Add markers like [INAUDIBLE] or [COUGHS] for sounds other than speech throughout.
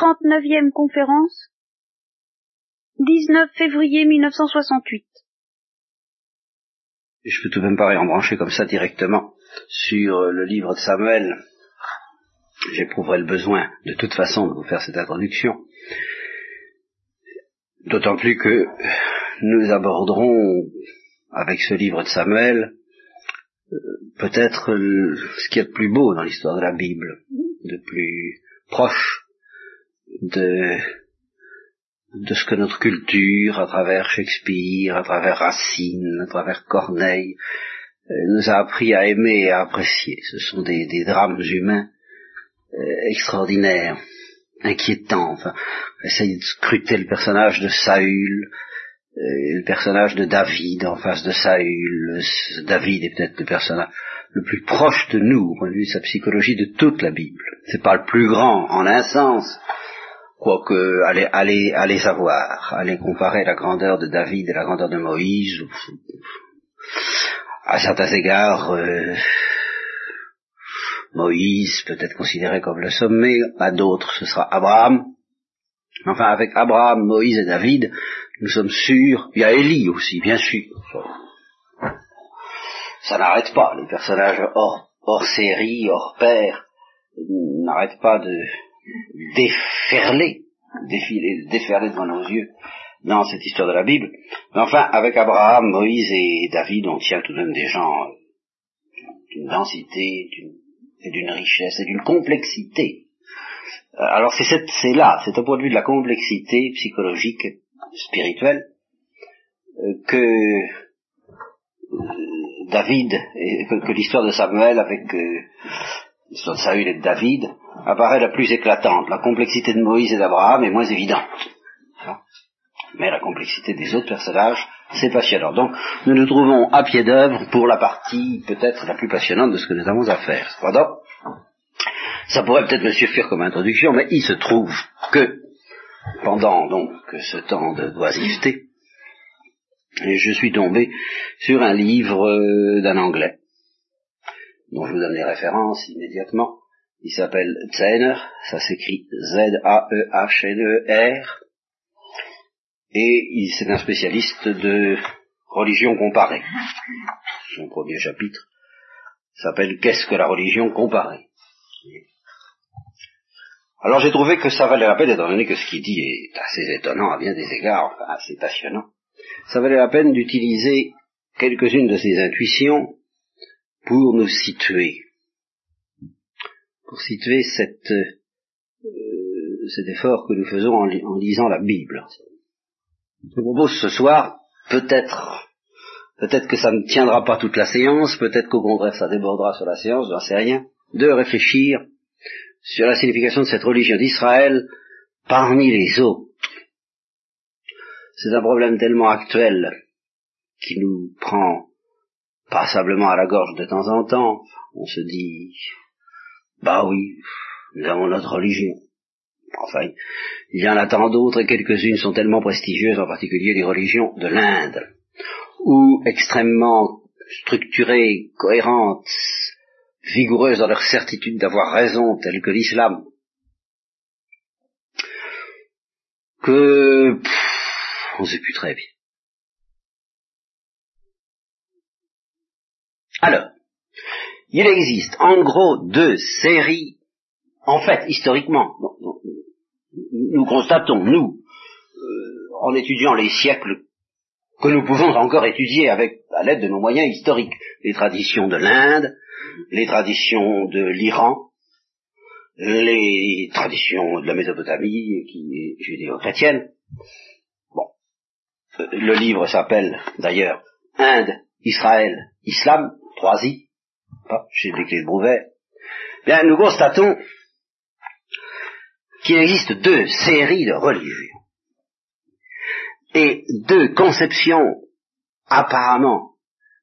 39e conférence, 19 février 1968. Je peux tout de même pas réembrancher comme ça directement sur le livre de Samuel. J'éprouverai le besoin de toute façon de vous faire cette introduction. D'autant plus que nous aborderons avec ce livre de Samuel euh, peut-être ce qu'il y a de plus beau dans l'histoire de la Bible, de plus proche de, de ce que notre culture, à travers Shakespeare, à travers Racine, à travers Corneille, euh, nous a appris à aimer et à apprécier. Ce sont des, drames humains euh, extraordinaires, inquiétants. Enfin, essayer de scruter le personnage de Saül, euh, le personnage de David en face de Saül. David est peut-être le personnage le plus proche de nous, au point de vue de sa psychologie, de toute la Bible. C'est pas le plus grand en un sens, quoique allez, allez, allez savoir, allez comparer la grandeur de David et la grandeur de Moïse, à certains égards, euh, Moïse peut être considéré comme le sommet, à d'autres ce sera Abraham. Enfin, avec Abraham, Moïse et David, nous sommes sûrs, il y a Élie aussi, bien sûr. Ça n'arrête pas, les personnages hors, hors série, hors pair, n'arrêtent pas de déferler, défiler, déferler devant nos yeux dans cette histoire de la Bible. Mais enfin, avec Abraham, Moïse et David, on tient tout de même des gens d'une densité, d'une richesse et d'une complexité. Euh, alors c'est là, c'est au point de vue de la complexité psychologique, spirituelle, euh, que euh, David, que, l'histoire de Samuel avec de Saül et de David apparaît la plus éclatante. La complexité de Moïse et d'Abraham est moins évidente. Mais la complexité des autres personnages, c'est passionnant. Donc, nous nous trouvons à pied d'œuvre pour la partie peut-être la plus passionnante de ce que nous avons à faire. Cependant, ça pourrait peut-être me suffire comme introduction, mais il se trouve que pendant donc ce temps de d'oisiveté, je suis tombé sur un livre euh, d'un anglais, dont je vous donne les références immédiatement. Il s'appelle Zener, ça s'écrit Z-A-E-H-N-E-R, et c'est un spécialiste de religion comparée. Son premier chapitre s'appelle Qu'est-ce que la religion comparée? Alors j'ai trouvé que ça valait la peine, étant donné que ce qu'il dit est assez étonnant à bien des égards, enfin assez passionnant, ça valait la peine d'utiliser quelques-unes de ses intuitions pour nous situer, pour situer cette, euh, cet effort que nous faisons en, en lisant la Bible. Je propose ce soir, peut-être, peut-être que ça ne tiendra pas toute la séance, peut-être qu'au contraire ça débordera sur la séance, j'en sais rien, de réfléchir sur la signification de cette religion d'Israël parmi les autres. C'est un problème tellement actuel qui nous prend passablement à la gorge de temps en temps. On se dit, bah oui, nous avons notre religion. Enfin, il y en a tant d'autres et quelques-unes sont tellement prestigieuses, en particulier les religions de l'Inde, ou extrêmement structurées, cohérentes, vigoureuses dans leur certitude d'avoir raison, telles que l'islam, que on ne sait plus très bien. Alors, il existe en gros deux séries, en fait, historiquement, nous constatons, nous, euh, en étudiant les siècles que nous pouvons encore étudier avec à l'aide de nos moyens historiques, les traditions de l'Inde, les traditions de l'Iran, les traditions de la Mésopotamie qui est judéo-chrétienne. Bon, euh, le livre s'appelle d'ailleurs Inde, Israël, Islam, trois I, chez les clés de. Bien, nous constatons qu'il existe deux séries de religions et deux conceptions apparemment,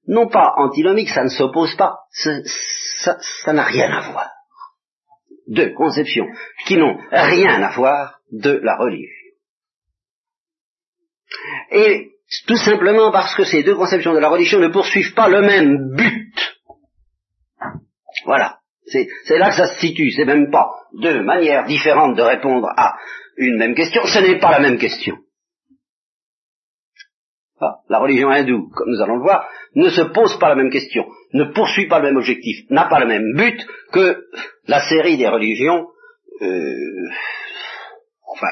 non pas antinomiques, ça ne s'oppose pas, ça n'a rien à voir. Deux conceptions qui n'ont rien à voir de la religion. Et tout simplement parce que ces deux conceptions de la religion ne poursuivent pas le même but. Voilà. C'est là que ça se situe. C'est même pas deux manières différentes de répondre à une même question. Ce n'est pas la même question. Ah, la religion hindoue, comme nous allons le voir, ne se pose pas la même question, ne poursuit pas le même objectif, n'a pas le même but que la série des religions, euh, enfin,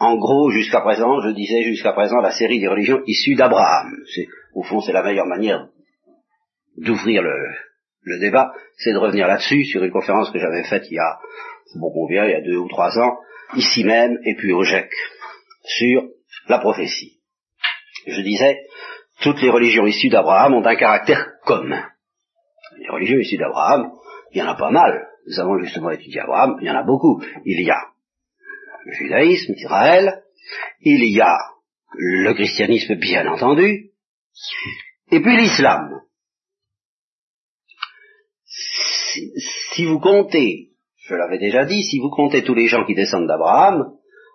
en gros, jusqu'à présent, je disais jusqu'à présent, la série des religions issues d'Abraham. Au fond, c'est la meilleure manière d'ouvrir le, le débat, c'est de revenir là-dessus, sur une conférence que j'avais faite il y a, bon combien, il y a deux ou trois ans, ici même, et puis au GEC, sur la prophétie. Je disais, toutes les religions issues d'Abraham ont un caractère commun. Les religions issues d'Abraham, il y en a pas mal. Nous avons justement étudié Abraham, il y en a beaucoup. Il y a le judaïsme, Israël, il y a le christianisme bien entendu, et puis l'islam. Si, vous comptez, je l'avais déjà dit, si vous comptez tous les gens qui descendent d'Abraham,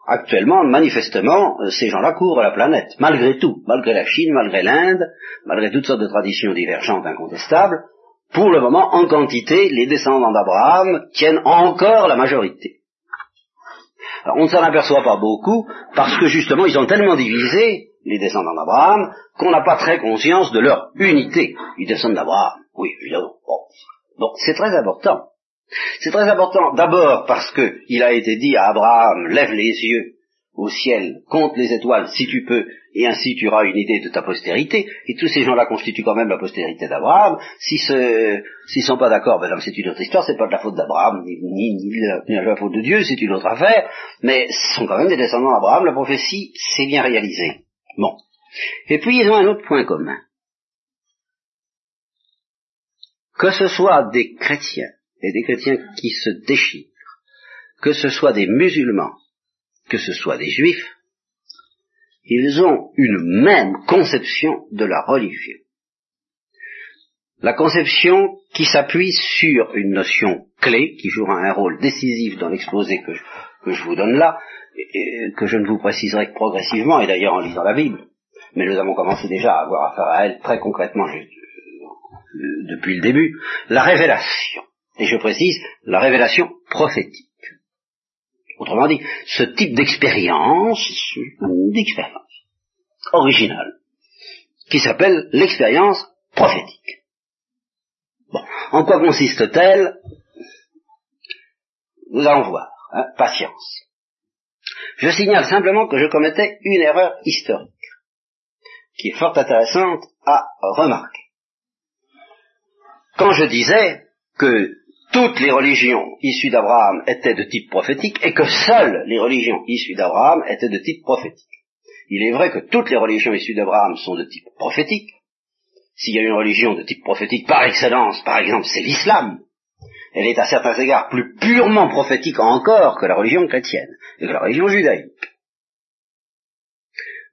actuellement, manifestement, euh, ces gens-là couvrent la planète, malgré tout, malgré la Chine, malgré l'Inde, malgré toutes sortes de traditions divergentes incontestables, pour le moment, en quantité, les descendants d'Abraham tiennent encore la majorité. On ne s'en aperçoit pas beaucoup, parce que justement, ils ont tellement divisé, les descendants d'Abraham, qu'on n'a pas très conscience de leur unité. Ils descendent d'Abraham, oui, évidemment. Bon, bon c'est très important. C'est très important d'abord parce que il a été dit à Abraham, lève les yeux au ciel, compte les étoiles si tu peux, et ainsi tu auras une idée de ta postérité, et tous ces gens-là constituent quand même la postérité d'Abraham. S'ils sont pas d'accord, ben c'est une autre histoire, c'est pas de la faute d'Abraham, ni, ni, ni, la faute de Dieu, c'est une autre affaire, mais ce sont quand même des descendants d'Abraham, la prophétie s'est bien réalisée. Bon. Et puis ils ont un autre point commun. Que ce soit des chrétiens et des chrétiens qui se déchirent, que ce soit des musulmans, que ce soit des juifs, ils ont une même conception de la religion. La conception qui s'appuie sur une notion clé, qui jouera un rôle décisif dans l'exposé que, je vous donne là, et, que je ne vous préciserai que progressivement, et d'ailleurs en lisant la Bible, mais nous avons commencé déjà à avoir affaire à elle très concrètement depuis le début, la révélation. Et je précise, la révélation prophétique. Autrement dit, ce type d'expérience, d'expérience originale, qui s'appelle l'expérience prophétique. Bon, en quoi consiste-t-elle? Nous allons voir. Hein, patience. Je signale simplement que je commettais une erreur historique, qui est fort intéressante à remarquer. Quand je disais que toutes les religions issues d'Abraham étaient de type prophétique et que seules les religions issues d'Abraham étaient de type prophétique. Il est vrai que toutes les religions issues d'Abraham sont de type prophétique. S'il y a une religion de type prophétique par excellence, par exemple, c'est l'islam. Elle est à certains égards plus purement prophétique encore que la religion chrétienne et que la religion judaïque.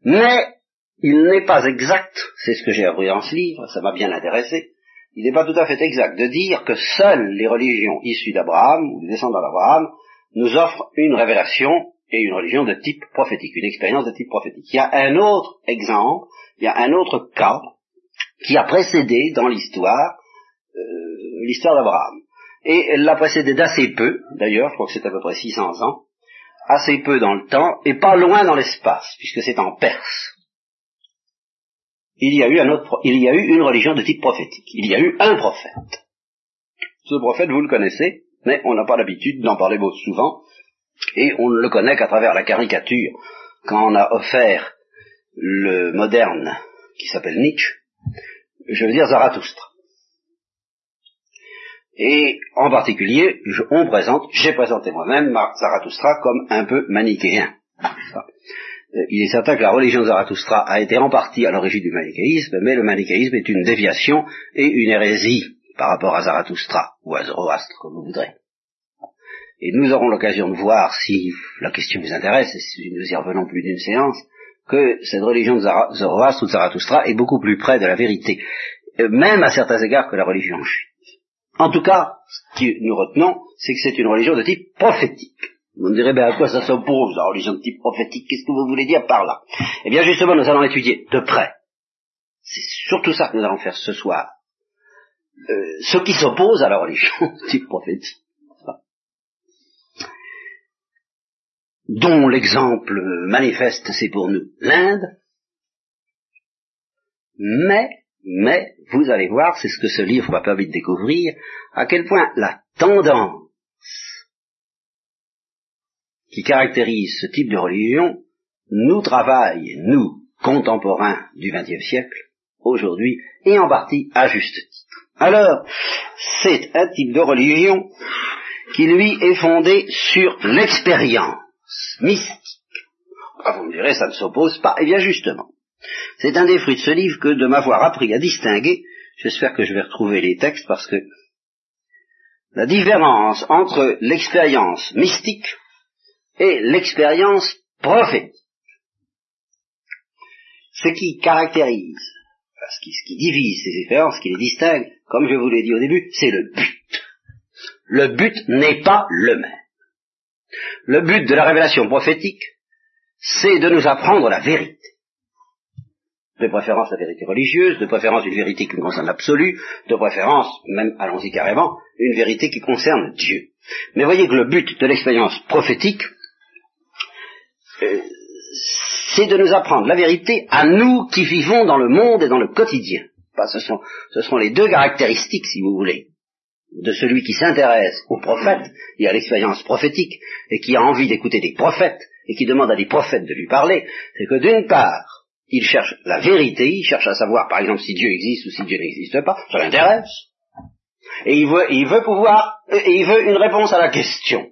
Mais il n'est pas exact, c'est ce que j'ai appris dans ce livre, ça m'a bien intéressé, il n'est pas tout à fait exact de dire que seules les religions issues d'Abraham, ou des descendants d'Abraham, nous offrent une révélation et une religion de type prophétique, une expérience de type prophétique. Il y a un autre exemple, il y a un autre cas qui a précédé dans l'histoire euh, l'histoire d'Abraham. Et elle l'a précédé d'assez peu, d'ailleurs, je crois que c'est à peu près 600 ans, assez peu dans le temps, et pas loin dans l'espace, puisque c'est en Perse il y a eu une religion de type prophétique. Il y a eu un prophète. Ce prophète, vous le connaissez, mais on n'a pas l'habitude d'en parler beaucoup souvent, et on ne le connaît qu'à travers la caricature. Quand on a offert le moderne, qui s'appelle Nietzsche, je veux dire Zarathustra. Et en particulier, on présente, j'ai présenté moi-même Zarathustra comme un peu manichéen. Euh, il est certain que la religion de Zarathustra a été en partie à l'origine du manichéisme, mais le manichéisme est une déviation et une hérésie par rapport à Zarathustra, ou à Zoroastre, comme vous voudrez. Et nous aurons l'occasion de voir, si la question vous intéresse, et si nous y revenons plus d'une séance, que cette religion de Zoroastre ou de Zarathustra est beaucoup plus près de la vérité, euh, même à certains égards que la religion juive. En tout cas, ce que nous retenons, c'est que c'est une religion de type prophétique. Vous me direz, ben à quoi ça s'oppose, la religion type prophétique Qu'est-ce que vous voulez dire par là? Eh bien justement, nous allons étudier de près. C'est surtout ça que nous allons faire ce soir. euh, ce qui s'oppose à la [LAUGHS] religion du prophétique. Dont l'exemple manifeste, c'est pour nous l'Inde. Mais, mais, vous allez voir, c'est ce que ce livre va permettre de découvrir, à quel point la tendance qui caractérise ce type de religion nous travaille, nous, contemporains du XXe siècle, aujourd'hui, et en partie à juste titre. Alors, c'est un type de religion qui, lui, est fondé sur l'expérience mystique. Ah, vous me direz, ça ne s'oppose pas. Eh bien, justement, c'est un des fruits de ce livre que de m'avoir appris à distinguer, j'espère que je vais retrouver les textes parce que la différence entre l'expérience mystique et l'expérience prophétique, ce qui caractérise ce qui, divise ces expériences, ce qui les distingue, comme je vous l'ai dit au début, c'est le but. Le but n'est pas le même. Le but de la révélation prophétique, c'est de nous apprendre la vérité. De préférence la vérité religieuse, de préférence une vérité qui concerne l'absolu, de préférence, même allons-y carrément, une vérité qui concerne Dieu. Mais voyez que le but de l'expérience prophétique, euh, c'est de nous apprendre la vérité à nous qui vivons dans le monde et dans le quotidien. ce, sont, ce sont les deux caractéristiques, si vous voulez, de celui qui s'intéresse aux prophètes et à l'expérience prophétique et qui a envie d'écouter des prophètes et qui demande à des prophètes de lui parler, c'est que d'une part, il cherche la vérité, il cherche à savoir par exemple si Dieu existe ou si Dieu n'existe pas, ça l'intéresse. Et il veut, il veut pouvoir, et il veut une réponse à la question.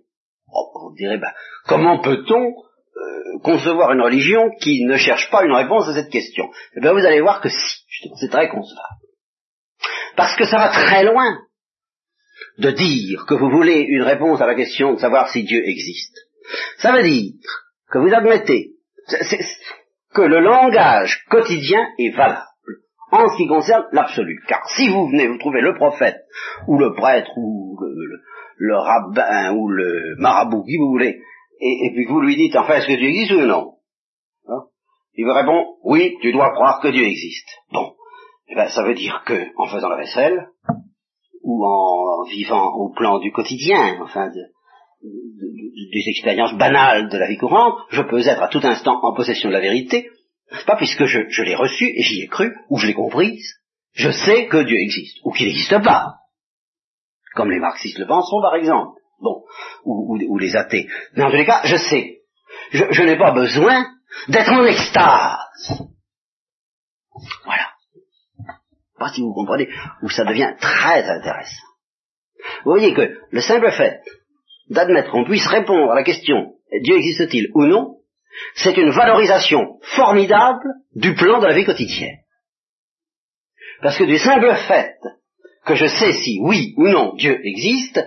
Oh, vous direz, ben, comment peut-on euh, concevoir une religion qui ne cherche pas une réponse à cette question Eh bien, vous allez voir que si, c'est très concevable. Parce que ça va très loin de dire que vous voulez une réponse à la question de savoir si Dieu existe. Ça veut dire que vous admettez que le langage quotidien est valable en ce qui concerne l'absolu. Car si vous venez, vous trouvez le prophète, ou le prêtre, ou le rabbin, ou le marabout, qui vous voulez, et, puis vous lui dites, enfin, est-ce que Dieu existe ou non hein Il vous répond, oui, tu dois croire que Dieu existe. Bon, eh ben, ça veut dire que, en faisant la vaisselle, ou en vivant au plan du quotidien, enfin, des expériences banales de la vie courante, je peux être à tout instant en possession de la vérité, pas puisque je, je l'ai reçue et j'y ai cru, ou je l'ai comprise, je sais que Dieu existe, ou qu'il n'existe pas. Comme les marxistes le penseront, par exemple bon, ou, les athées. Mais en tous les cas, je sais, je, n'ai pas besoin d'être en extase. Voilà. Pas si vous comprenez, où ça devient très intéressant. Vous voyez que le simple fait d'admettre qu'on puisse répondre à la question Dieu existe-t-il ou non, c'est une valorisation formidable du plan de la vie quotidienne. Parce que du simple fait que je sais si oui ou non Dieu existe,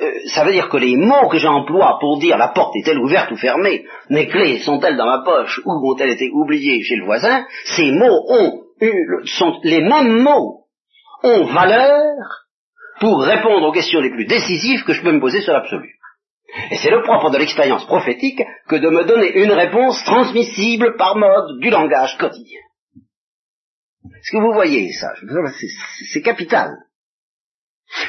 euh, ça veut dire que les mots que j'emploie pour dire la porte est-elle ouverte ou fermée, mes clés sont-elles dans ma poche ou ont-elles été oubliées chez le voisin, ces mots ont eu, sont les mêmes mots ont valeur pour répondre aux questions les plus décisives que je peux me poser sur l'absolu. Et c'est le propre de l'expérience prophétique que de me donner une réponse transmissible par mode du langage quotidien. Est-ce que vous voyez ça? C'est capital.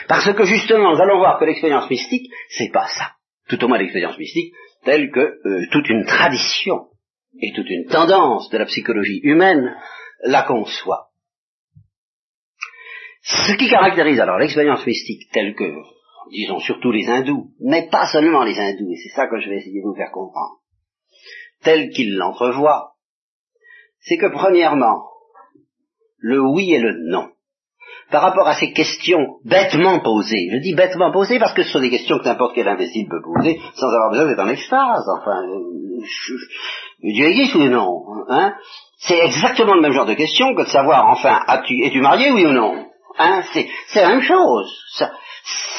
Parce que justement, nous allons voir que l'expérience mystique, c'est pas ça. Tout au moins l'expérience mystique, telle que euh, toute une tradition et toute une tendance de la psychologie humaine la conçoit. Ce qui caractérise alors l'expérience mystique telle que, disons surtout les hindous, mais pas seulement les hindous, et c'est ça que je vais essayer de vous faire comprendre, telle qu'ils l'entrevoient, c'est que premièrement, le oui et le non par rapport à ces questions bêtement posées. Je dis bêtement posées parce que ce sont des questions que n'importe quel imbécile peut poser sans avoir besoin d'être en extase. Enfin, Dieu existe ou non hein? C'est exactement le même genre de question que de savoir, enfin, es-tu marié, oui ou non? Hein? C'est, la même chose.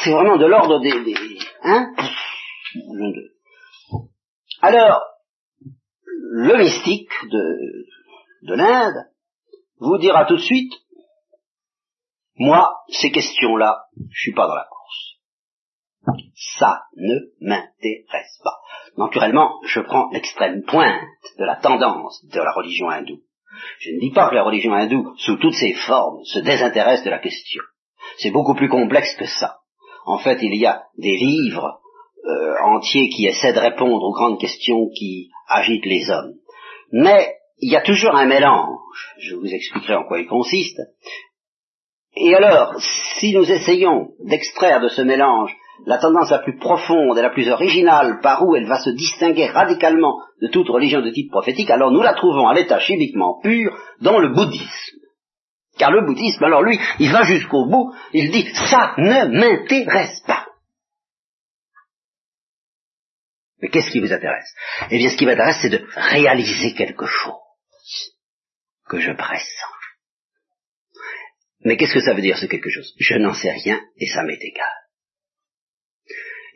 c'est vraiment de l'ordre des... hein? Alors, le mystique de, de l'Inde vous dira tout de suite moi, ces questions-là, je suis pas dans la course. Ça ne m'intéresse pas. Naturellement, je prends l'extrême pointe de la tendance de la religion hindoue. Je ne dis pas que la religion hindoue, sous toutes ses formes, se désintéresse de la question. C'est beaucoup plus complexe que ça. En fait, il y a des livres euh, entiers qui essaient de répondre aux grandes questions qui agitent les hommes. Mais il y a toujours un mélange, je vous expliquerai en quoi il consiste. Et alors, si nous essayons d'extraire de ce mélange la tendance la plus profonde et la plus originale par où elle va se distinguer radicalement de toute religion de type prophétique, alors nous la trouvons à l'état chimiquement pur dans le bouddhisme. Car le bouddhisme, alors lui, il va jusqu'au bout, il dit, ça ne m'intéresse pas. Mais qu'est-ce qui vous intéresse? Eh bien, ce qui m'intéresse, c'est de réaliser quelque chose que je pressens. Mais qu'est-ce que ça veut dire ce quelque chose? Je n'en sais rien et ça m'est égal.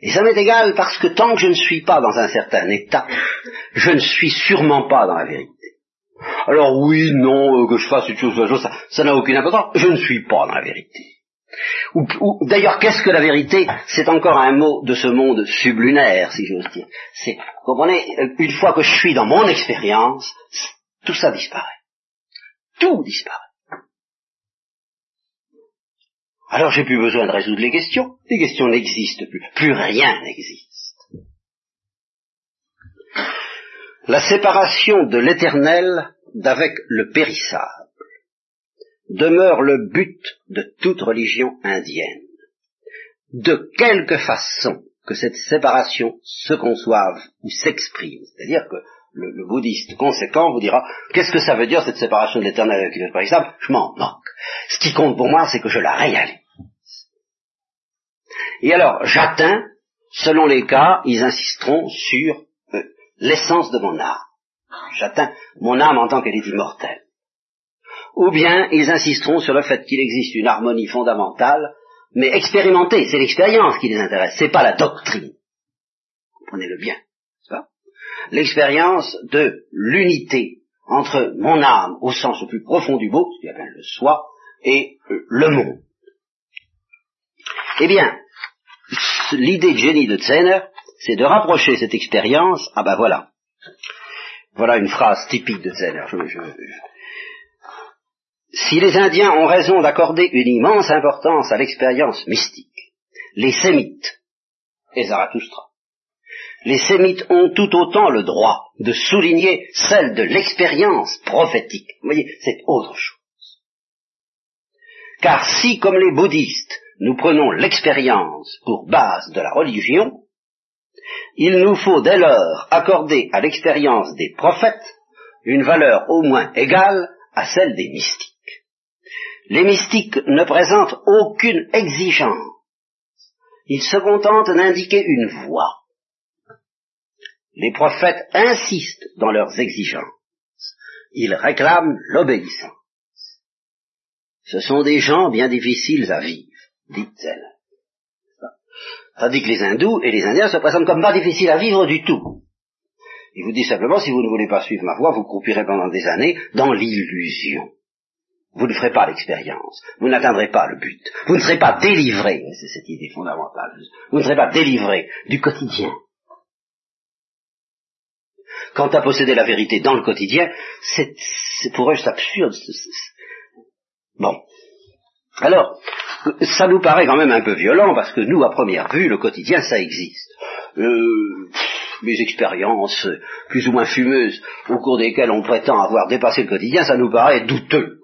Et ça m'est égal parce que tant que je ne suis pas dans un certain état, je ne suis sûrement pas dans la vérité. Alors oui, non, euh, que je fasse une chose ou autre chose, ça n'a aucune importance, je ne suis pas dans la vérité. Ou, d'ailleurs, qu'est-ce que la vérité? C'est encore un mot de ce monde sublunaire, si j'ose dire. C'est, vous comprenez, euh, une fois que je suis dans mon expérience, tout ça disparaît. Tout disparaît. Alors j'ai plus besoin de résoudre les questions. Les questions n'existent plus. Plus rien n'existe. La séparation de l'éternel d'avec le périssable demeure le but de toute religion indienne. De quelque façon que cette séparation se conçoive ou s'exprime, c'est-à-dire que le, bouddhiste conséquent vous dira qu'est-ce que ça veut dire cette séparation de l'éternel avec le périssable Je m'en moque. Ce qui compte pour moi, c'est que je la réalise. Et alors, j'atteins, selon les cas, ils insisteront sur euh, l'essence de mon âme. J'atteins mon âme en tant qu'elle est immortelle. Ou bien ils insisteront sur le fait qu'il existe une harmonie fondamentale, mais expérimentée, c'est l'expérience qui les intéresse, c'est pas la doctrine. Comprenez-le bien l'expérience de l'unité entre mon âme au sens le plus profond du mot, ce qu'il appelle le soi, et le monde. Eh bien, l'idée de génie de Zener, c'est de rapprocher cette expérience, ah ben voilà, voilà une phrase typique de Zener. Si les Indiens ont raison d'accorder une immense importance à l'expérience mystique, les Sémites et Zarathustra les Sémites ont tout autant le droit de souligner celle de l'expérience prophétique. Vous voyez, c'est autre chose. Car si, comme les bouddhistes, nous prenons l'expérience pour base de la religion, il nous faut dès lors accorder à l'expérience des prophètes une valeur au moins égale à celle des mystiques. Les mystiques ne présentent aucune exigence. Ils se contentent d'indiquer une voie les prophètes insistent dans leurs exigences. Ils réclament l'obéissance. Ce sont des gens bien difficiles à vivre, dit-elle. Tandis que les hindous et les indiens se présentent comme pas difficiles à vivre du tout. Il vous dit simplement, si vous ne voulez pas suivre ma voie, vous croupirez pendant des années dans l'illusion. Vous ne ferez pas l'expérience. Vous n'atteindrez pas le but. Vous ne serez pas délivré, c'est cette idée fondamentale. Vous ne serez pas délivré du quotidien quant à posséder la vérité dans le quotidien, c'est, pour eux c'est absurde. Bon. Alors, ça nous paraît quand même un peu violent parce que nous, à première vue, le quotidien, ça existe. Euh, mes expériences plus ou moins fumeuses au cours desquelles on prétend avoir dépassé le quotidien, ça nous paraît douteux.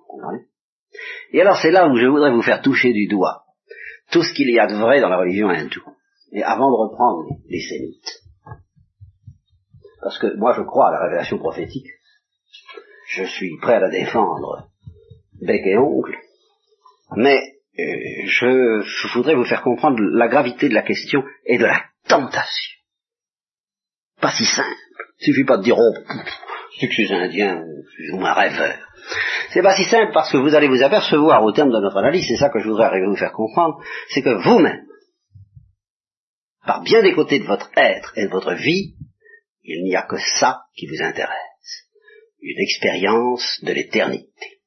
Et alors c'est là où je voudrais vous faire toucher du doigt tout ce qu'il y a de vrai dans la religion hindoue. Et avant de reprendre les sémites parce que moi je crois à la révélation prophétique. Je suis prêt à la défendre bec et ongle, mais euh, je, voudrais vous faire comprendre la gravité de la question et de la tentation. Pas si simple. Il suffit pas de dire oh, c'est que ces Indiens, plus ou moins rêveurs. C'est pas si simple parce que vous allez vous apercevoir au terme de notre analyse, c'est ça que je voudrais arriver à vous faire comprendre, c'est que vous-même, par bien des côtés de votre être et de votre vie, il n'y a que ça qui vous intéresse, une expérience de l'éternité.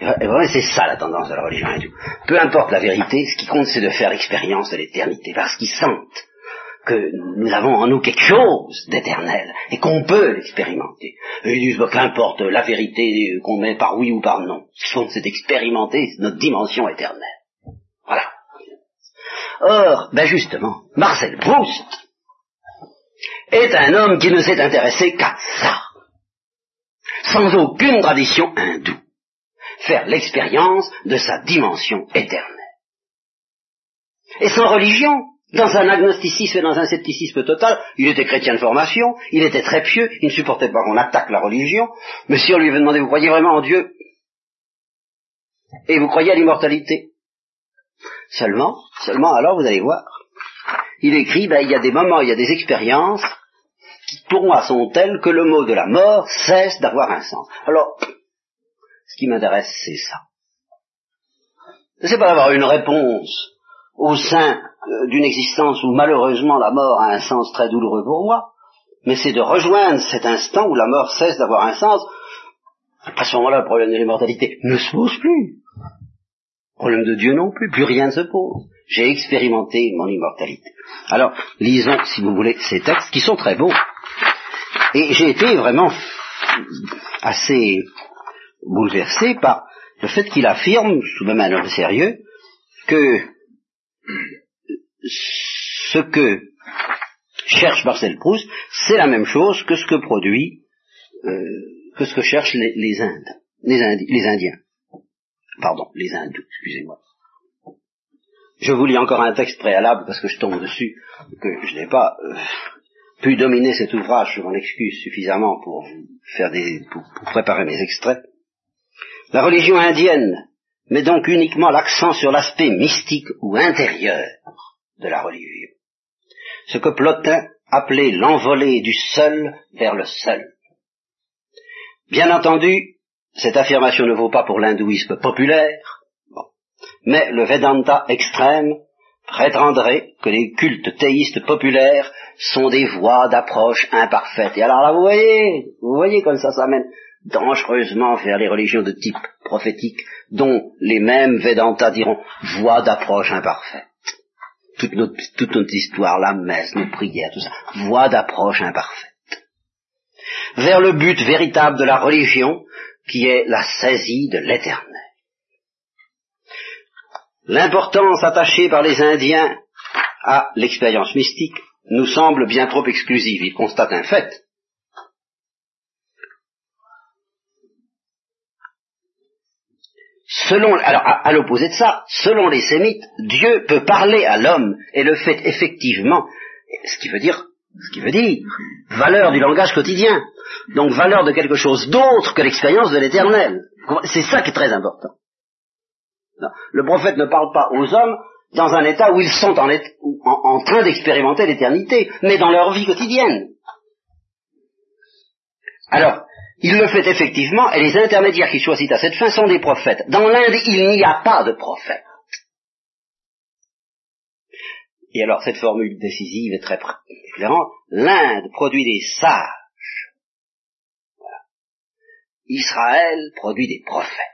Et vraiment, c'est ça la tendance de la religion hindoue. Peu importe la vérité, ce qui compte, c'est de faire l'expérience de l'éternité, parce qu'ils sentent que nous avons en nous quelque chose d'éternel et qu'on peut l'expérimenter. Ils disent, bah, qu'importe la vérité qu'on met par oui ou par non. Ce qu'on c'est d'expérimenter notre dimension éternelle. Voilà. Or, ben justement, Marcel Proust est un homme qui ne s'est intéressé qu'à ça, sans aucune tradition hindoue, faire l'expérience de sa dimension éternelle. Et sans religion, dans un agnosticisme et dans un scepticisme total, il était chrétien de formation, il était très pieux, il ne supportait pas qu'on attaque la religion, mais si on lui avait demandé, vous croyez vraiment en Dieu? Et vous croyez à l'immortalité? Seulement, seulement alors vous allez voir, il écrit, ben, il y a des moments, il y a des expériences pour moi sont telles que le mot de la mort cesse d'avoir un sens. Alors, ce qui m'intéresse, c'est ça. C'est pas d'avoir une réponse au sein euh, d'une existence où malheureusement la mort a un sens très douloureux pour moi, mais c'est de rejoindre cet instant où la mort cesse d'avoir un sens. À ce moment-là, le problème de l'immortalité ne se pose plus. Le problème de Dieu non plus, plus rien ne se pose. J'ai expérimenté mon immortalité. Alors, lisons, si vous voulez, ces textes qui sont très beaux. Et j'ai été vraiment assez bouleversé par le fait qu'il affirme, tout de même un homme sérieux, que ce que cherche Marcel Proust, c'est la même chose que ce que produit, euh, que ce que cherchent les, Indes, les, Indiens. Pardon, les hindous, excusez-moi. Je vous lis encore un texte préalable parce que je tombe dessus, que je n'ai pas euh, pu dominer cet ouvrage, je m'en excuse suffisamment pour faire des, pour préparer mes extraits. La religion indienne met donc uniquement l'accent sur l'aspect mystique ou intérieur de la religion. Ce que Plotin appelait l'envolée du seul vers le seul. Bien entendu, cette affirmation ne vaut pas pour l'hindouisme populaire, mais le Vedanta extrême prétendrait que les cultes théistes populaires sont des voies d'approche imparfaites. Et alors là, vous voyez, vous voyez comme ça s'amène dangereusement vers les religions de type prophétique, dont les mêmes Vedanta diront voie d'approche imparfaite. Toute notre, toute notre histoire, la messe, nos prières, tout ça, voie d'approche imparfaite. Vers le but véritable de la religion, qui est la saisie de l'éternel. L'importance attachée par les Indiens à l'expérience mystique nous semble bien trop exclusive. Ils constatent un fait, Selon, alors, à, l'opposé de ça, selon les sémites, Dieu peut parler à l'homme et le fait effectivement, ce qui veut dire, ce qui veut dire, valeur du langage quotidien. Donc valeur de quelque chose d'autre que l'expérience de l'éternel. C'est ça qui est très important. Le prophète ne parle pas aux hommes dans un état où ils sont en, train d'expérimenter l'éternité, mais dans leur vie quotidienne. Alors, il le fait effectivement, et les intermédiaires qui choisissent à cette fin sont des prophètes. Dans l'Inde, il n'y a pas de prophète. Et alors, cette formule décisive est très claire. L'Inde produit des sages. Israël produit des prophètes.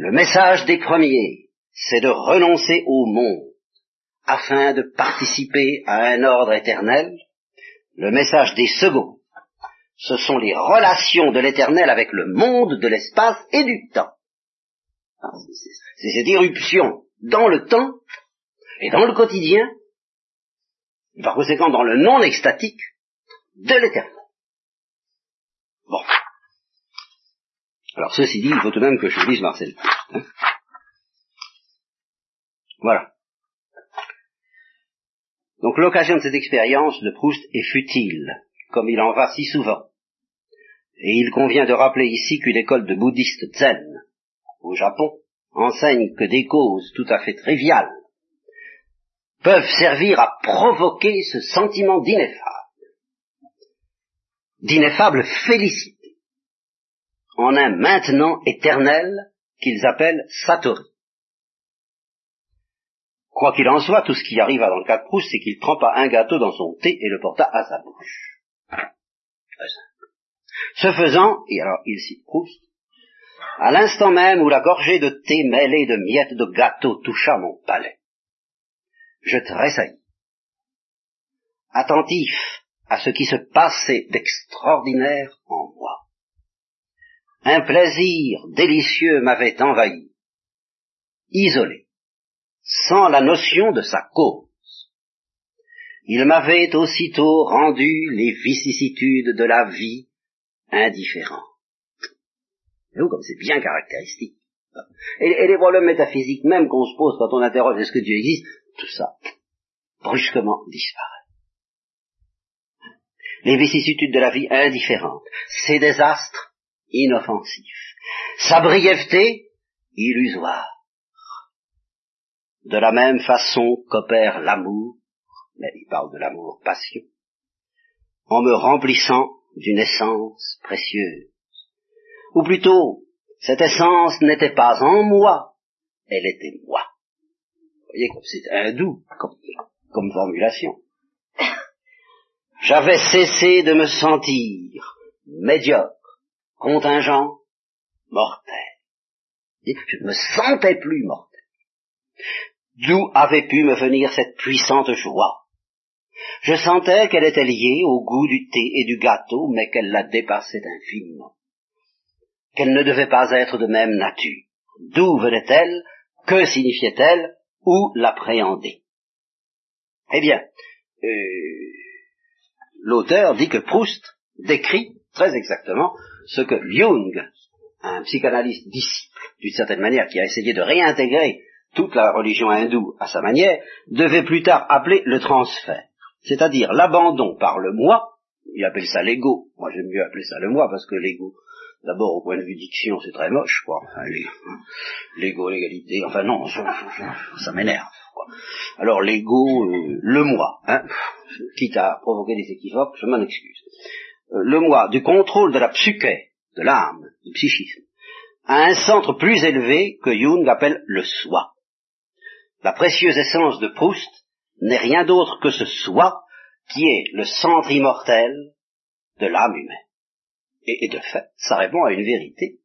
Le message des premiers, c'est de renoncer au monde afin de participer à un ordre éternel. Le message des seconds, ce sont les relations de l'éternel avec le monde, de l'espace et du temps. C'est cette irruption dans le temps et dans le quotidien, par conséquent dans le non extatique de l'éternel. Alors ceci dit, il faut tout de même que je lise Marcel. Hein. voilà. Donc l'occasion de cette expérience de Proust est futile, comme il en va si souvent. Et il convient de rappeler ici qu'une école de bouddhistes zen au Japon enseigne que des causes tout à fait triviales peuvent servir à provoquer ce sentiment d'ineffable, d'ineffable félicité, en un maintenant éternel qu'ils appellent Satori. Quoi qu'il en soit, tout ce qui arriva dans le cas de Proust, c'est qu'il trempa un gâteau dans son thé et le porta à sa bouche. Ce faisant, et alors il cite Proust, à l'instant même où la gorgée de thé mêlée de miettes de gâteau toucha mon palais, je tressaillis. Attentif à ce qui se passait d'extraordinaire en. Un plaisir délicieux m'avait envahi, isolé, sans la notion de sa cause. Il m'avait aussitôt rendu les vicissitudes de la vie indifférentes. Vous, comme c'est bien caractéristique. Et, les problèmes métaphysiques même qu'on se pose quand on interroge est-ce que Dieu existe, tout ça, brusquement disparaît. Les vicissitudes de la vie indifférentes, ses désastres inoffensifs, sa brièveté illusoire. De la même façon qu'opère l'amour, mais il parle de l'amour passion, en me remplissant d'une essence précieuse. Ou plutôt, cette essence n'était pas en moi, elle était moi. Vous voyez comme c'est hindou comme, comme formulation. [COUGHS] J'avais cessé de me sentir médiocre, contingent, mortel. Je ne me sentais plus mortel. D'où avait pu me venir cette puissante joie Je sentais qu'elle était liée au goût du thé et du gâteau, mais qu'elle la dépassait infiniment qu'elle ne devait pas être de même nature. D'où venait-elle? Que signifiait-elle? Où l'appréhender? Eh bien, euh, l'auteur dit que Proust décrit très exactement ce que Jung, un psychanalyste disciple, d'une certaine manière, qui a essayé de réintégrer toute la religion hindoue à sa manière, devait plus tard appeler le transfert, c'est-à-dire l'abandon par le moi, il appelle ça l'ego, moi j'aime mieux appeler ça le moi parce que l'ego D'abord, au point de vue diction, c'est très moche, quoi. L'ego, l'égalité, enfin non, ça, m'énerve. Alors l'ego, euh, le moi, hein, quitte à provoquer des équivoques, je m'en excuse. Euh, le moi, du contrôle de la psyché, de l'âme, du psychisme, a un centre plus élevé que Jung appelle le soi. La précieuse essence de Proust n'est rien d'autre que ce soi qui est le centre immortel de l'âme humaine. Et, de fait, ça répond à une vérité.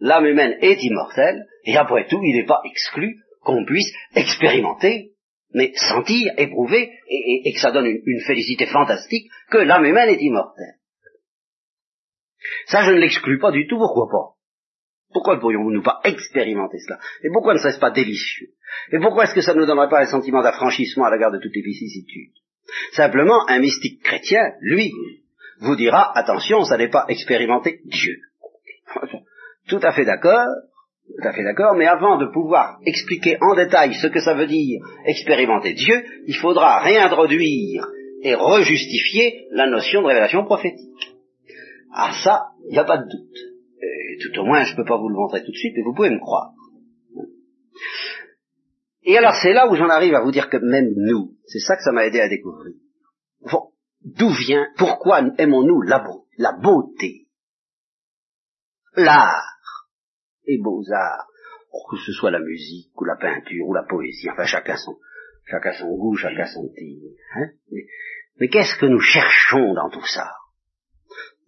L'âme humaine est immortelle, et après tout, il n'est pas exclu qu'on puisse expérimenter, mais sentir, éprouver, et, que ça donne une, félicité fantastique, que l'âme humaine est immortelle. Ça, je ne l'exclus pas du tout, pourquoi pas? Pourquoi ne pourrions-nous pas expérimenter cela? Et pourquoi ne serait-ce pas délicieux? Et pourquoi est-ce que ça ne nous donnerait pas un sentiment d'affranchissement à l'égard de toutes les vicissitudes? Simplement, un mystique chrétien, lui, vous dira, attention, ça n'est pas expérimenter Dieu. Tout à fait d'accord, tout à fait d'accord, mais avant de pouvoir expliquer en détail ce que ça veut dire expérimenter Dieu, il faudra réintroduire et rejustifier la notion de révélation prophétique. Ah ça, il n'y a pas de doute. Et tout au moins, je ne peux pas vous le montrer tout de suite, mais vous pouvez me croire. Et alors c'est là où j'en arrive à vous dire que même nous, c'est ça que ça m'a aidé à découvrir. Bon, D'où vient, pourquoi aimons-nous la, beauté? L'art et beaux-arts, oh, que ce soit la musique ou la peinture ou la poésie, enfin chacun son, son goût, chacun son style. Hein mais qu'est-ce que nous cherchons dans tout ça?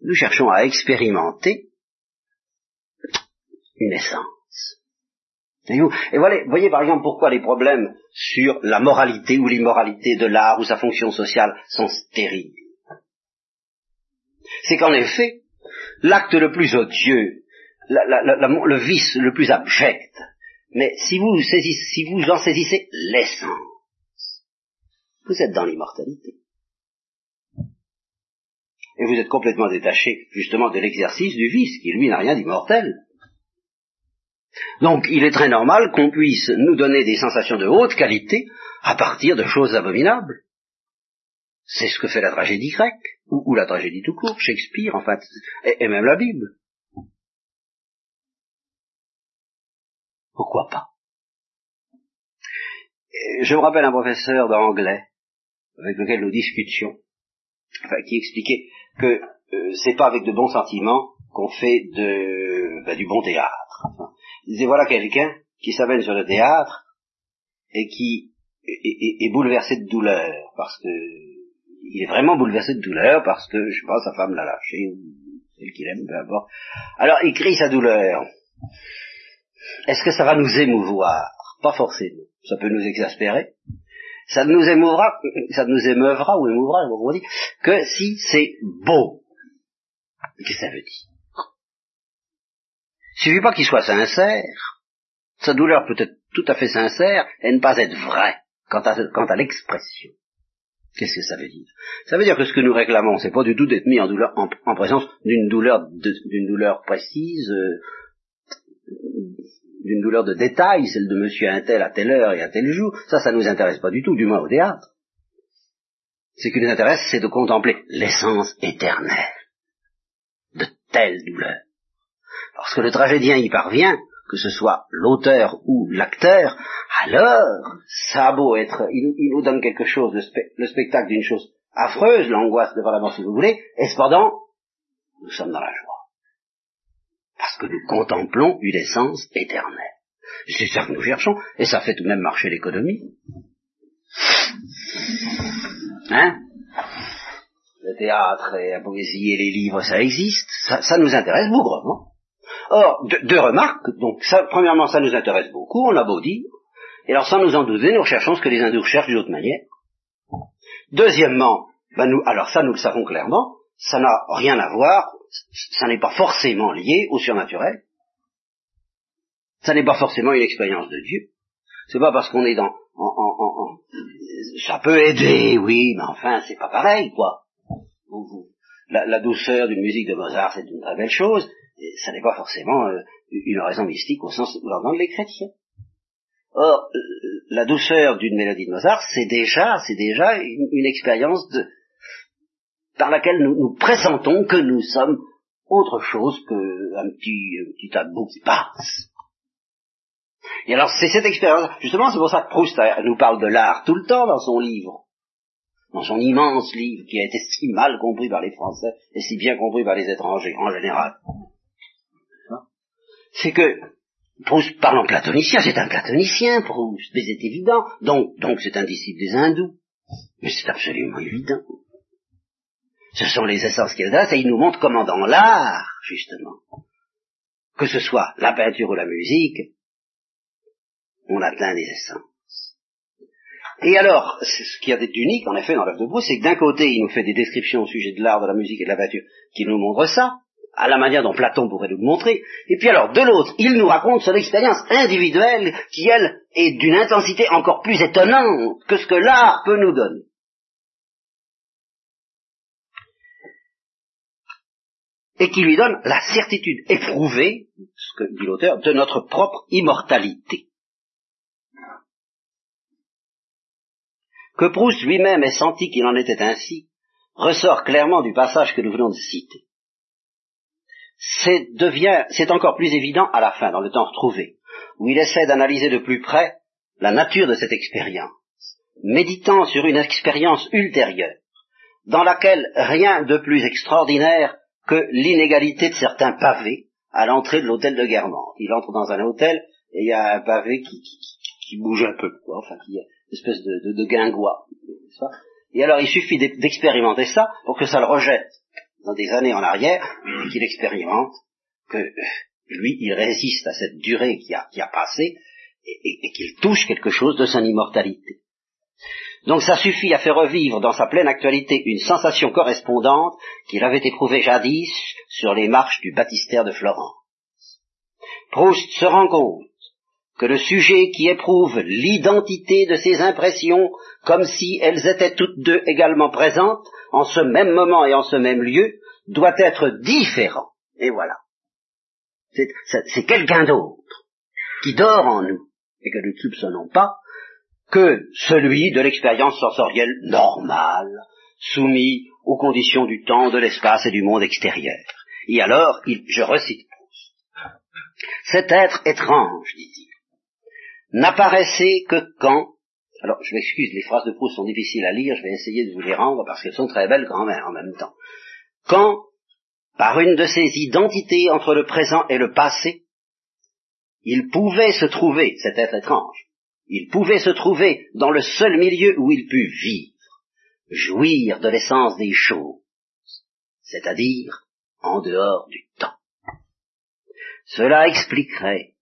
Nous cherchons à expérimenter une essence. Et voilà, voyez par exemple pourquoi les problèmes sur la moralité ou l'immoralité de l'art ou sa fonction sociale sont stériles. C'est qu'en effet, l'acte le plus odieux, le vice le plus abject, mais si vous, si vous en saisissez l'essence, vous êtes dans l'immortalité. Et vous êtes complètement détaché justement de l'exercice du vice, qui lui n'a rien d'immortel. Donc il est très normal qu'on puisse nous donner des sensations de haute qualité à partir de choses abominables. C'est ce que fait la tragédie grecque, ou, la tragédie tout court, Shakespeare, en fait, et, même la Bible. Pourquoi pas? Je me rappelle un professeur d'anglais avec lequel nous discutions, enfin, qui expliquait que euh, c'est pas avec de bons sentiments qu'on fait de, ben, du bon théâtre. il disait voilà quelqu'un qui s'amène sur le théâtre et qui est, bouleversé de douleur parce que il est vraiment bouleversé de douleur parce que je sais pas sa femme l'a lâché ou celle qu'il aime, peu importe. Alors il crie sa douleur. Est-ce que ça va nous émouvoir? Pas forcément. Ça peut nous exaspérer. Ça nous émouvra, ça nous émeuvra ou émouvra, on dit, que si c'est beau. Qu'est-ce que ça veut dire? Il suffit pas qu'il soit sincère. Sa douleur peut être tout à fait sincère et ne pas être vraie quant à, l'expression. Qu'est-ce que ça veut dire? Ça veut dire que ce que nous réclamons, c'est pas du tout d'être mis en, douleur, en, présence d'une douleur, d'une douleur précise, euh, d'une douleur de détail, celle de monsieur un tel à telle heure et à tel jour. Ça, ça nous intéresse pas du tout, du moins au théâtre. Ce qui nous intéresse, c'est de contempler l'essence éternelle de telle douleur. Lorsque le tragédien y parvient, que ce soit l'auteur ou l'acteur, alors, ça a beau être, il, nous donne quelque chose, le, spectacle d'une chose affreuse, l'angoisse devant la mort si vous voulez, et cependant, nous sommes dans la joie. Parce que nous contemplons une essence éternelle. C'est ça que nous cherchons, et ça fait tout de même marcher l'économie. Hein? Le théâtre et la poésie et les livres, ça existe, ça, nous intéresse bougrement. Or, deux, remarques, donc ça, premièrement, ça nous intéresse beaucoup, on a beau dire, et alors sans nous en douter, nous recherchons ce que les hindous recherchent d'une autre manière. Deuxièmement, ben nous, alors ça nous le savons clairement, ça n'a rien à voir, ça n'est pas forcément lié au surnaturel, ça n'est pas forcément une expérience de Dieu. C'est pas parce qu'on est dans, en, en, en, ça peut aider, oui, mais enfin c'est pas pareil, quoi. La, douceur d'une musique de Mozart, c'est une très belle chose, ça n'est pas forcément euh, une raison mystique au sens où l'on les chrétiens. Or, euh, la douceur d'une mélodie de Mozart, c'est déjà, c'est déjà une, expérience de, par laquelle nous, nous pressentons que nous sommes autre chose qu'un petit, un petit tas de qui passe. Et alors, c'est cette expérience, justement, c'est pour ça que Proust nous parle de l'art tout le temps dans son livre, dans son immense livre qui a été si mal compris par les Français et si bien compris par les étrangers en général c'est que Proust parlant platonicien, c'est un platonicien, Proust, mais c'est évident. Donc, donc c'est un disciple des hindous. Mais c'est absolument évident. Ce sont les essences qu'il a, et il nous montre comment dans l'art, justement, que ce soit la peinture ou la musique, on atteint les essences. Et alors, ce qui a d'unique, en effet, dans l'œuvre de Proust, c'est que d'un côté, il nous fait des descriptions au sujet de l'art, de la musique et de la peinture, qui nous montrent ça, à la manière dont Platon pourrait nous le montrer, et puis alors de l'autre, il nous raconte son expérience individuelle qui, elle, est d'une intensité encore plus étonnante que ce que l'art peut nous donner. Et qui lui donne la certitude éprouvée, ce que dit l'auteur, de notre propre immortalité. Que Proust lui-même ait senti qu'il en était ainsi, ressort clairement du passage que nous venons de citer c'est c'est encore plus évident à la fin, dans le temps retrouvé, où il essaie d'analyser de plus près la nature de cette expérience, méditant sur une expérience ultérieure, dans laquelle rien de plus extraordinaire que l'inégalité de certains pavés à l'entrée de l'hôtel de Guermantes. Il entre dans un hôtel et il y a un pavé qui, qui, bouge un peu, quoi, enfin qui est une espèce de, de, de guingois. Et alors il suffit d'expérimenter ça pour que ça le rejette dans des années en arrière, et qu'il expérimente que euh, lui, il résiste à cette durée qui a, qui a passé, et, qu'il touche quelque chose de son immortalité. Donc ça suffit à faire revivre dans sa pleine actualité une sensation correspondante qu'il avait éprouvée jadis sur les marches du baptistère de Florence. Proust se rend compte que le sujet qui éprouve l'identité de ses impressions comme si elles étaient toutes deux également présentes en ce même moment et en ce même lieu, doit être différent. Et voilà. C'est quelqu'un d'autre qui dort en nous et que nous ne soupçonnons pas que celui de l'expérience sensorielle normale, soumis aux conditions du temps, de l'espace et du monde extérieur. Et alors, il, je recite Proust. Cet être étrange, dit-il, n'apparaissait que quand alors, je m'excuse, les phrases de Proust sont difficiles à lire, je vais essayer de vous les rendre parce qu'elles sont très belles quand même en même temps. Quand, par une de ces identités entre le présent et le passé, il pouvait se trouver, cet être étrange, il pouvait se trouver dans le seul milieu où il put vivre, jouir de l'essence des choses, c'est-à-dire en dehors du temps. Cela expliquerait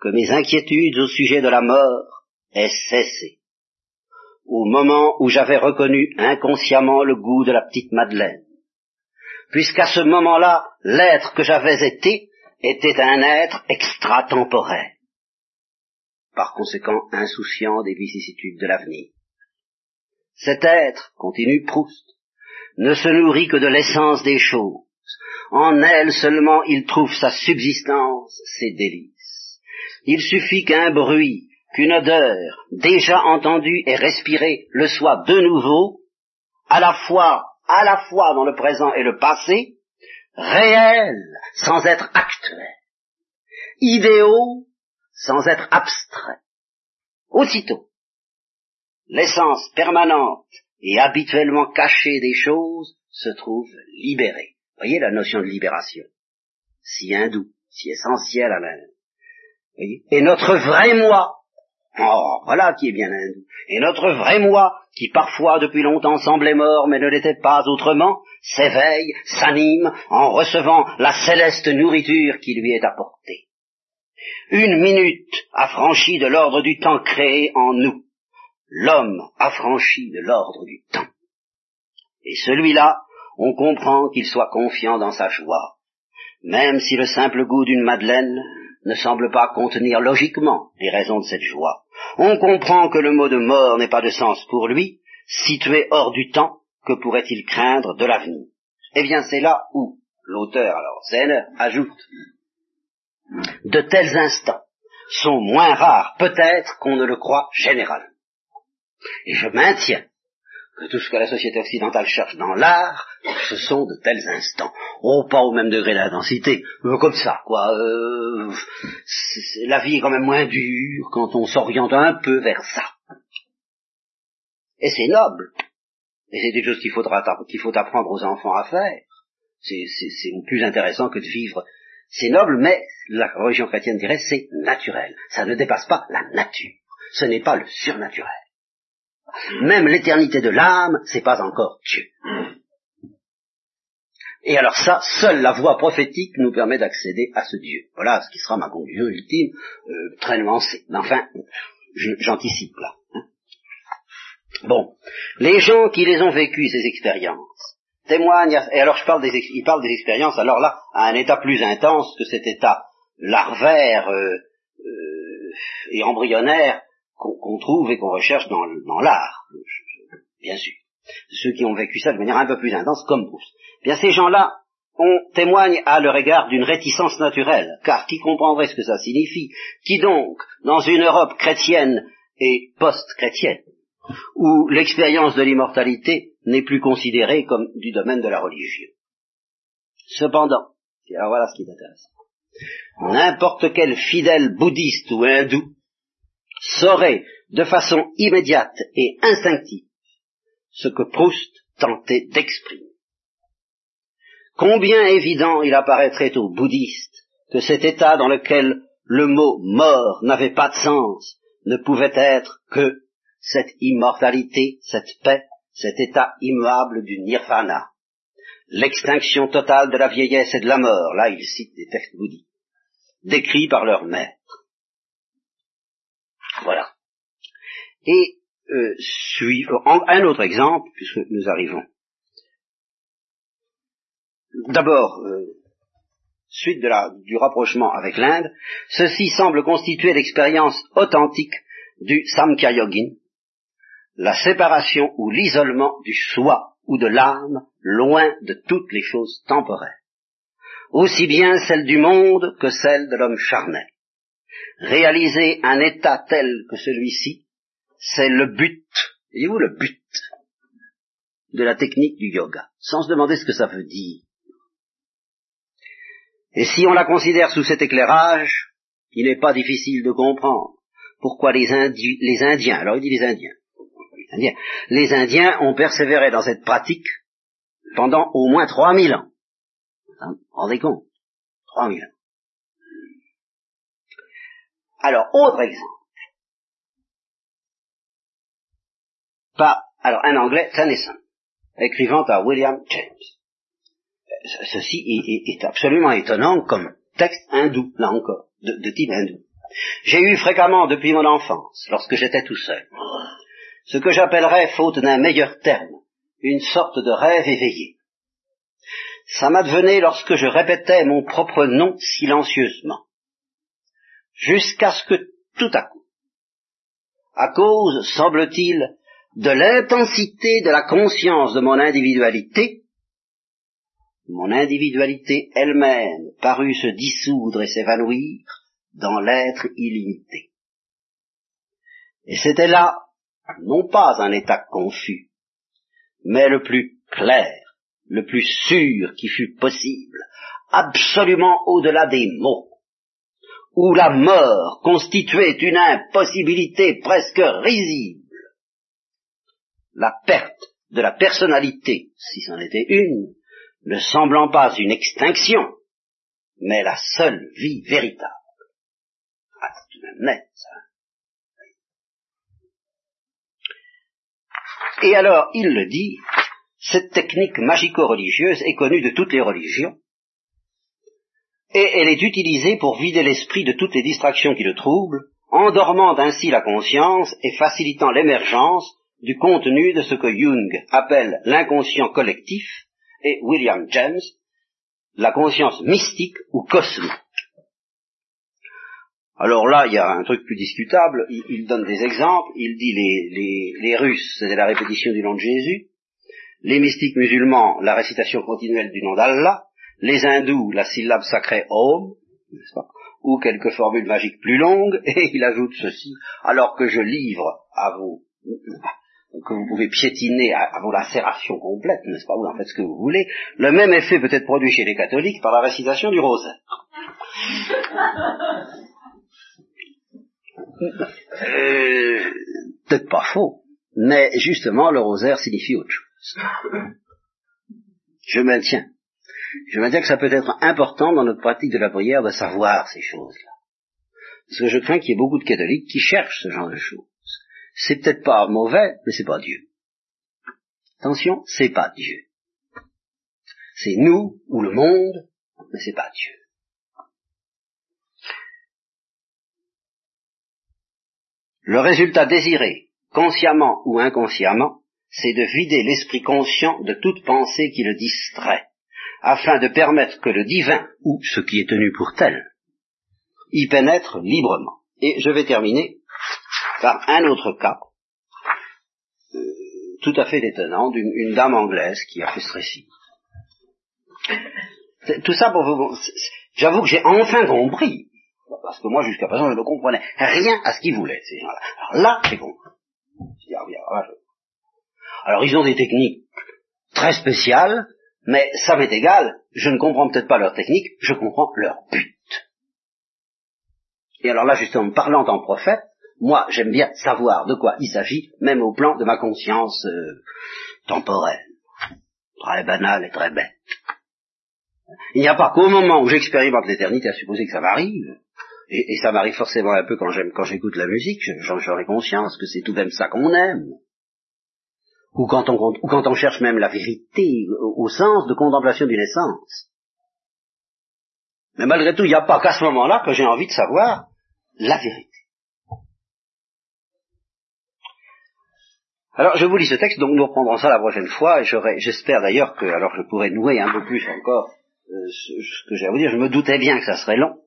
que mes inquiétudes au sujet de la mort aient cessé. au moment où j'avais reconnu inconsciemment le goût de la petite Madeleine, puisqu'à ce moment-là, l'être que j'avais été était un être extratemporel, par conséquent insouciant des vicissitudes de l'avenir. Cet être, continue Proust, ne se nourrit que de l'essence des choses. En elle seulement il trouve sa subsistance, ses délices. Il suffit qu'un bruit, qu'une odeur, déjà entendue et respirée, le soit de nouveau, à la fois, à la fois dans le présent et le passé, réel sans être actuel, idéaux sans être abstrait. Aussitôt, l'essence permanente et habituellement cachée des choses se trouve libérée. Voyez la notion de libération, si hindoue, si essentielle à l'Inde. Et notre vrai moi, oh, voilà qui est bien hindou, et notre vrai moi, qui parfois depuis longtemps semblait mort mais ne l'était pas autrement, s'éveille, s'anime en recevant la céleste nourriture qui lui est apportée. Une minute affranchie de l'ordre du temps créé en nous, l'homme affranchi de l'ordre du temps. Et celui-là, on comprend qu'il soit confiant dans sa joie, même si le simple goût d'une madeleine ne semble pas contenir logiquement les raisons de cette joie. On comprend que le mot de mort n'est pas de sens pour lui, situé hors du temps, que pourrait-il craindre de l'avenir Eh bien, c'est là où l'auteur, alors Zener, ajoute de tels instants sont moins rares peut-être qu'on ne le croit généralement. Et je maintiens que tout ce que la société occidentale cherche dans l'art, ce sont de tels instants. Oh, pas au même degré d'intensité, mais comme ça, quoi. Euh, la vie est quand même moins dure quand on s'oriente un peu vers ça. Et c'est noble. Et c'est des choses qu'il faut apprendre aux enfants à faire. C'est plus intéressant que de vivre. C'est noble, mais la religion chrétienne dirait c'est naturel. Ça ne dépasse pas la nature. Ce n'est pas le surnaturel. Même l'éternité de l'âme, c'est pas encore Dieu. Et alors ça, seule la voie prophétique nous permet d'accéder à ce Dieu. Voilà ce qui sera ma conclusion ultime, euh, très nuancée. Mais enfin, j'anticipe là. Hein. Bon, les gens qui les ont vécues, ces expériences, témoignent, et alors je parle des, ils parlent des expériences, alors là, à un état plus intense que cet état larvaire euh, euh, et embryonnaire qu'on trouve et qu'on recherche dans, l'art, bien sûr. Ceux qui ont vécu ça de manière un peu plus intense, comme Proust. Bien, ces gens-là on témoigne à leur égard d'une réticence naturelle, car qui comprendrait ce que ça signifie Qui donc, dans une Europe chrétienne et post-chrétienne, où l'expérience de l'immortalité n'est plus considérée comme du domaine de la religion. Cependant, alors voilà ce qui est intéressant, n'importe quel fidèle bouddhiste ou hindou saurait de façon immédiate et instinctive ce que Proust tentait d'exprimer. Combien évident il apparaîtrait aux bouddhistes que cet état dans lequel le mot mort n'avait pas de sens ne pouvait être que cette immortalité, cette paix, cet état immuable du nirvana, l'extinction totale de la vieillesse et de la mort, là il cite des textes bouddhiques, décrits par leur maître. Voilà. Et euh, un autre exemple, puisque nous arrivons. D'abord, euh, suite de la, du rapprochement avec l'Inde, ceci semble constituer l'expérience authentique du Samkhya Yogin, la séparation ou l'isolement du soi ou de l'âme loin de toutes les choses temporaires, aussi bien celle du monde que celle de l'homme charnel. Réaliser un état tel que celui-ci, c'est le but, voyez-vous le but de la technique du yoga, sans se demander ce que ça veut dire. Et si on la considère sous cet éclairage, il n'est pas difficile de comprendre pourquoi les, les Indiens, alors il dit les Indiens, les Indiens ont persévéré dans cette pratique pendant au moins 3000 ans. Vous vous rendez compte? 3000 ans. Alors, autre exemple. Pas, alors, un anglais, Tennyson, écrivant à William James. Ceci est, absolument étonnant comme texte hindou, là encore, de type hindou. J'ai eu fréquemment depuis mon enfance, lorsque j'étais tout seul, ce que j'appellerais, faute d'un meilleur terme, une sorte de rêve éveillé. Ça m'advenait lorsque je répétais mon propre nom silencieusement, jusqu'à ce que tout à coup, à cause, semble-t-il, de l'intensité de la conscience de mon individualité, mon individualité elle-même parut se dissoudre et s'évanouir dans l'être illimité. Et c'était là, non pas un état confus, mais le plus clair, le plus sûr qui fut possible, absolument au-delà des mots, où la mort constituait une impossibilité presque risible. La perte de la personnalité, si c'en était une, ne semblant pas une extinction, mais la seule vie véritable. Ah, c'est tout ça. Et alors, il le dit, cette technique magico-religieuse est connue de toutes les religions, et elle est utilisée pour vider l'esprit de toutes les distractions qui le troublent, endormant ainsi la conscience et facilitant l'émergence du contenu de ce que Jung appelle l'inconscient collectif et William James la conscience mystique ou cosmique. Alors là, il y a un truc plus discutable, il, donne des exemples, il dit les, les, les Russes, c'était la répétition du nom de Jésus, les mystiques musulmans, la récitation continuelle du nom d'Allah, les hindous, la syllabe sacrée Om, ou quelques formules magiques plus longues, [LAUGHS] et il ajoute ceci, alors que je livre à vous, que vous pouvez piétiner à, vos lacérations complètes, n'est-ce pas, vous en faites ce que vous voulez, le même effet peut être produit chez les catholiques par la récitation du rosaire. [LAUGHS] Euh, peut-être pas faux, mais justement le rosaire signifie autre chose. Je maintiens. Je maintiens que ça peut être important dans notre pratique de la prière de savoir ces choses-là. Parce que je crains qu'il y ait beaucoup de catholiques qui cherchent ce genre de choses. C'est peut-être pas mauvais, mais c'est pas Dieu. Attention, c'est pas Dieu. C'est nous ou le monde, mais c'est pas Dieu. Le résultat désiré, consciemment ou inconsciemment, c'est de vider l'esprit conscient de toute pensée qui le distrait, afin de permettre que le divin, ou ce qui est tenu pour tel, y pénètre librement. Et je vais terminer par un autre cas, euh, tout à fait étonnant, d'une dame anglaise qui a fait ce récit. Tout ça pour vous... J'avoue que j'ai enfin compris parce que moi, jusqu'à présent, je ne comprenais rien à ce qu'ils voulaient, ces gens-là. Alors là, j'ai compris. Alors, ils ont des techniques très spéciales, mais ça m'est égal, je ne comprends peut-être pas leur technique, je comprends leur but. Et alors là, justement, parlant en prophète, moi, j'aime bien savoir de quoi il s'agit, même au plan de ma conscience euh, temporelle. Très banale et très bête. Il n'y a pas qu'au moment où j'expérimente l'éternité à supposer que ça m'arrive, et, ça m'arrive forcément un peu quand j'écoute la musique, j'aurai conscience que c'est tout de même ça qu'on aime. Ou quand on, cherche même la vérité, au, sens de contemplation d'une essence. Mais malgré tout, il n'y a pas qu'à ce moment-là que j'ai envie de savoir la vérité. Alors, je vous lis ce texte, donc nous reprendrons ça la prochaine fois, et j'espère d'ailleurs que, alors je pourrais nouer un peu plus encore euh, ce que j'ai à vous dire, je me doutais bien que ça serait long,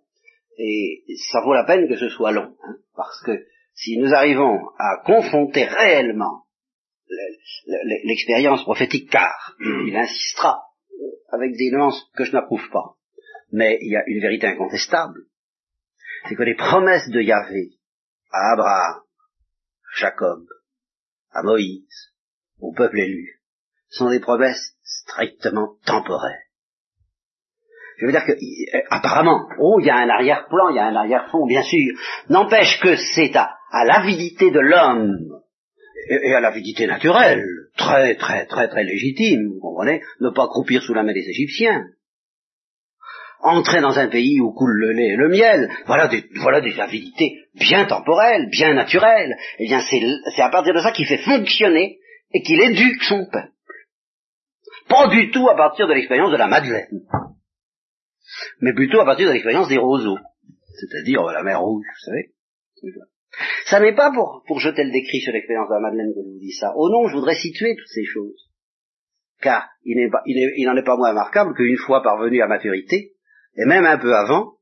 et ça vaut la peine que ce soit long, hein, parce que si nous arrivons à confronter réellement l'expérience prophétique, car il insistera avec des nuances que je n'approuve pas, mais il y a une vérité incontestable, c'est que les promesses de Yahvé à Abraham, Jacob, à Moïse, au peuple élu, sont des promesses strictement temporaires. Je veux dire que, euh, apparemment, oh, il y a un arrière-plan, il y a un arrière-fond, bien sûr. N'empêche que c'est à, l'avidité de l'homme et, à l'avidité naturelle, très, très, très, très légitime, vous comprenez, ne pas croupir sous la main des Égyptiens. Entrer dans un pays où coule le lait et le miel, voilà des, voilà des avidités bien temporelles, bien naturelles. Eh bien, c'est à partir de ça qu'il fait fonctionner et qu'il éduque son peuple. Pas du tout à partir de l'expérience de la Madeleine mais plutôt à partir de l'expérience des roseaux, c'est-à-dire la mer Rouge, vous savez. Ça n'est pas pour, pour jeter le décrit sur l'expérience de la Madeleine que je vous dis ça. Oh non, je voudrais situer toutes ces choses. Car il n'en est, est, pas moins remarquable qu'une fois parvenu à maturité, et même un peu avant,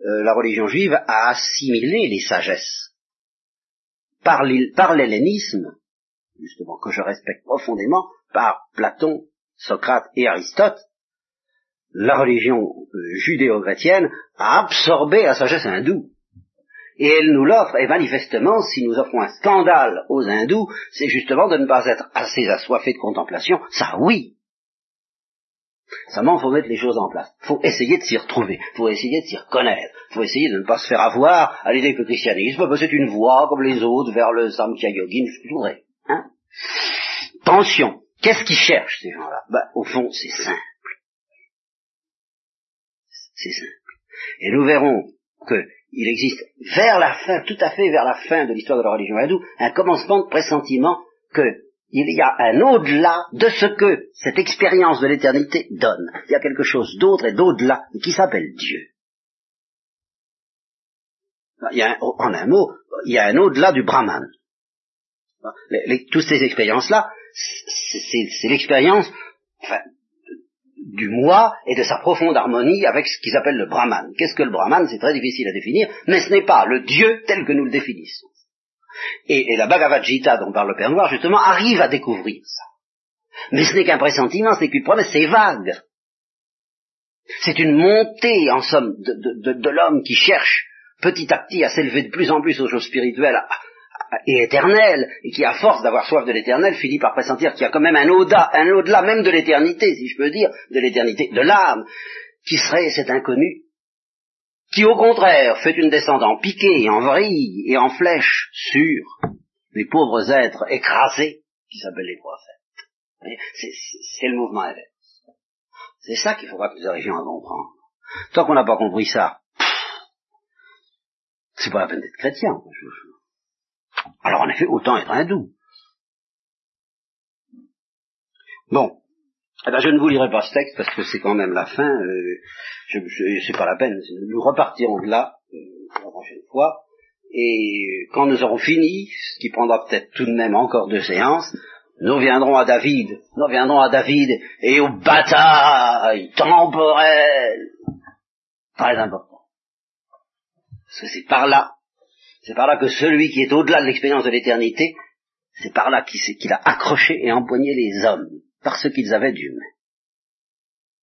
euh, la religion juive a assimilé les sagesses. Par l'hellénisme, justement, que je respecte profondément, par Platon, Socrate et Aristote, la religion euh, judéo-chrétienne a absorbé la sagesse hindoue. Et elle nous l'offre, et manifestement, si nous offrons un scandale aux hindous, c'est justement de ne pas être assez assoiffés de contemplation, ça oui. Seulement, il faut mettre les choses en place. Il faut essayer de s'y retrouver. Il faut essayer de s'y reconnaître. Faut essayer de ne pas se faire avoir à l'idée que le christianisme, ben, c'est une voie comme les autres vers le Samkhya Yogin, je voudrais. Hein Tension. Qu'est-ce qu'ils cherchent, ces gens-là? Ben, Au fond, c'est simple. C'est simple. Et nous verrons qu'il existe vers la fin, tout à fait vers la fin de l'histoire de la religion hindoue, un commencement de pressentiment qu'il y a un au-delà de ce que cette expérience de l'éternité donne. Il y a quelque chose d'autre et d'au-delà qui s'appelle Dieu. Il en un mot, il y a un au-delà du Brahman. toutes ces expériences-là, c'est l'expérience, enfin, du moi et de sa profonde harmonie avec ce qu'ils appellent le Brahman. Qu'est-ce que le Brahman? C'est très difficile à définir, mais ce n'est pas le Dieu tel que nous le définissons. Et, la Bhagavad Gita dont parle le Père Noir, justement, arrive à découvrir ça. Mais ce n'est qu'un pressentiment, ce n'est qu'une promesse, c'est vague. C'est une montée, en somme, de, de l'homme qui cherche petit à petit à s'élever de plus en plus aux choses spirituelles, et éternel, et qui, à force d'avoir soif de l'éternel, finit par pressentir qu'il y a quand même un au-delà, un au-delà même de l'éternité, si je peux dire, de l'éternité, de l'âme, qui serait cet inconnu, qui au contraire fait une descente en piqué, en vrille et en flèche sur les pauvres êtres écrasés qui s'appellent les prophètes. C'est le mouvement inverse. C'est ça qu'il faudra que nous arrivions à comprendre. Tant qu'on n'a pas compris ça, c'est pas la peine d'être chrétien. Alors en effet, autant être hindou. Bon. Eh ben, je ne vous lirai pas ce texte parce que c'est quand même la fin. Euh, je, c'est pas la peine. Nous repartirons de là euh, la prochaine fois. Et quand nous aurons fini, ce qui prendra peut-être tout de même encore deux séances, nous reviendrons à David. Nous reviendrons à David et aux batailles temporelles. Très important. Parce que c'est par là c'est par là que celui qui est au-delà de l'expérience de l'éternité, c'est par là qu'il a accroché et empoigné les hommes, parce qu'ils avaient d'humain.